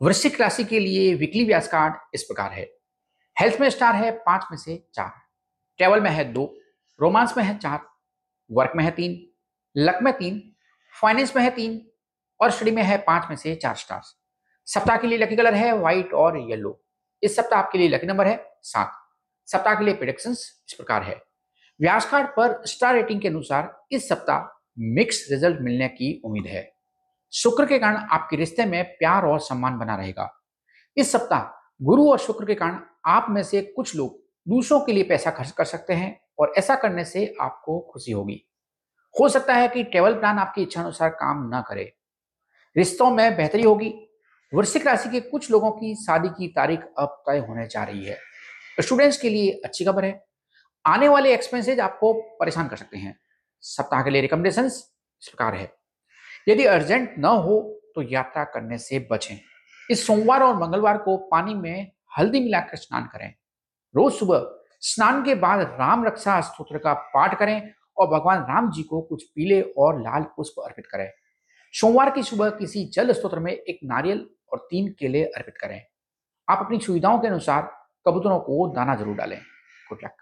वृश्चिक राशि के लिए वीकली व्यास कार्ड इस प्रकार है। हेल्थ में स्टार है पाँच में से चार। ट्रेवल में है दो रोमांस में है चार वर्क में है तीन लक में तीन फाइनेंस में है तीन और स्टडी में है पाँच में से चार स्टार्स सप्ताह के लिए लकी कलर है व्हाइट और येलो इस सप्ताह आपके लिए लकी नंबर है सात। सप्ताह के लिए प्रिडिक्शन इस प्रकार है। व्यास कार्ड पर स्टार रेटिंग के अनुसार इस सप्ताह मिक्स रिज़ल्ट मिलने की उम्मीद है। शुक्र के कारण आपके रिश्ते में प्यार और सम्मान बना रहेगा। इस सप्ताह गुरु और शुक्र के कारण आप में से कुछ लोग दूसरों के लिए पैसा खर्च कर सकते हैं और ऐसा करने से आपको खुशी होगी। हो सकता है कि ट्रेवल प्लान आपकी इच्छा अनुसार काम न करे। रिश्तों में बेहतरी होगी। वृश्चिक राशि के कुछ लोगों की शादी की तारीख अब तय होने जा रही है। स्टूडेंट्स के लिए अच्छी खबर है। आने वाले एक्सपेंसेज आपको परेशान कर सकते हैं। सप्ताह के लिए रिकमेंडेशन इस प्रकार है। यदि अर्जेंट न हो तो यात्रा करने से बचें। इस सोमवार और मंगलवार को पानी में हल्दी मिलाकर स्नान करें। रोज सुबह स्नान के बाद राम रक्षा स्त्रोत्र का पाठ करें और भगवान राम जी को कुछ पीले और लाल पुष्प अर्पित करें। सोमवार की सुबह किसी जल स्त्रोत्र में एक नारियल और तीन केले अर्पित करें। आप अपनी सुविधाओं के अनुसार कबूतरों को दाना ज़रूर डालें। Good luck.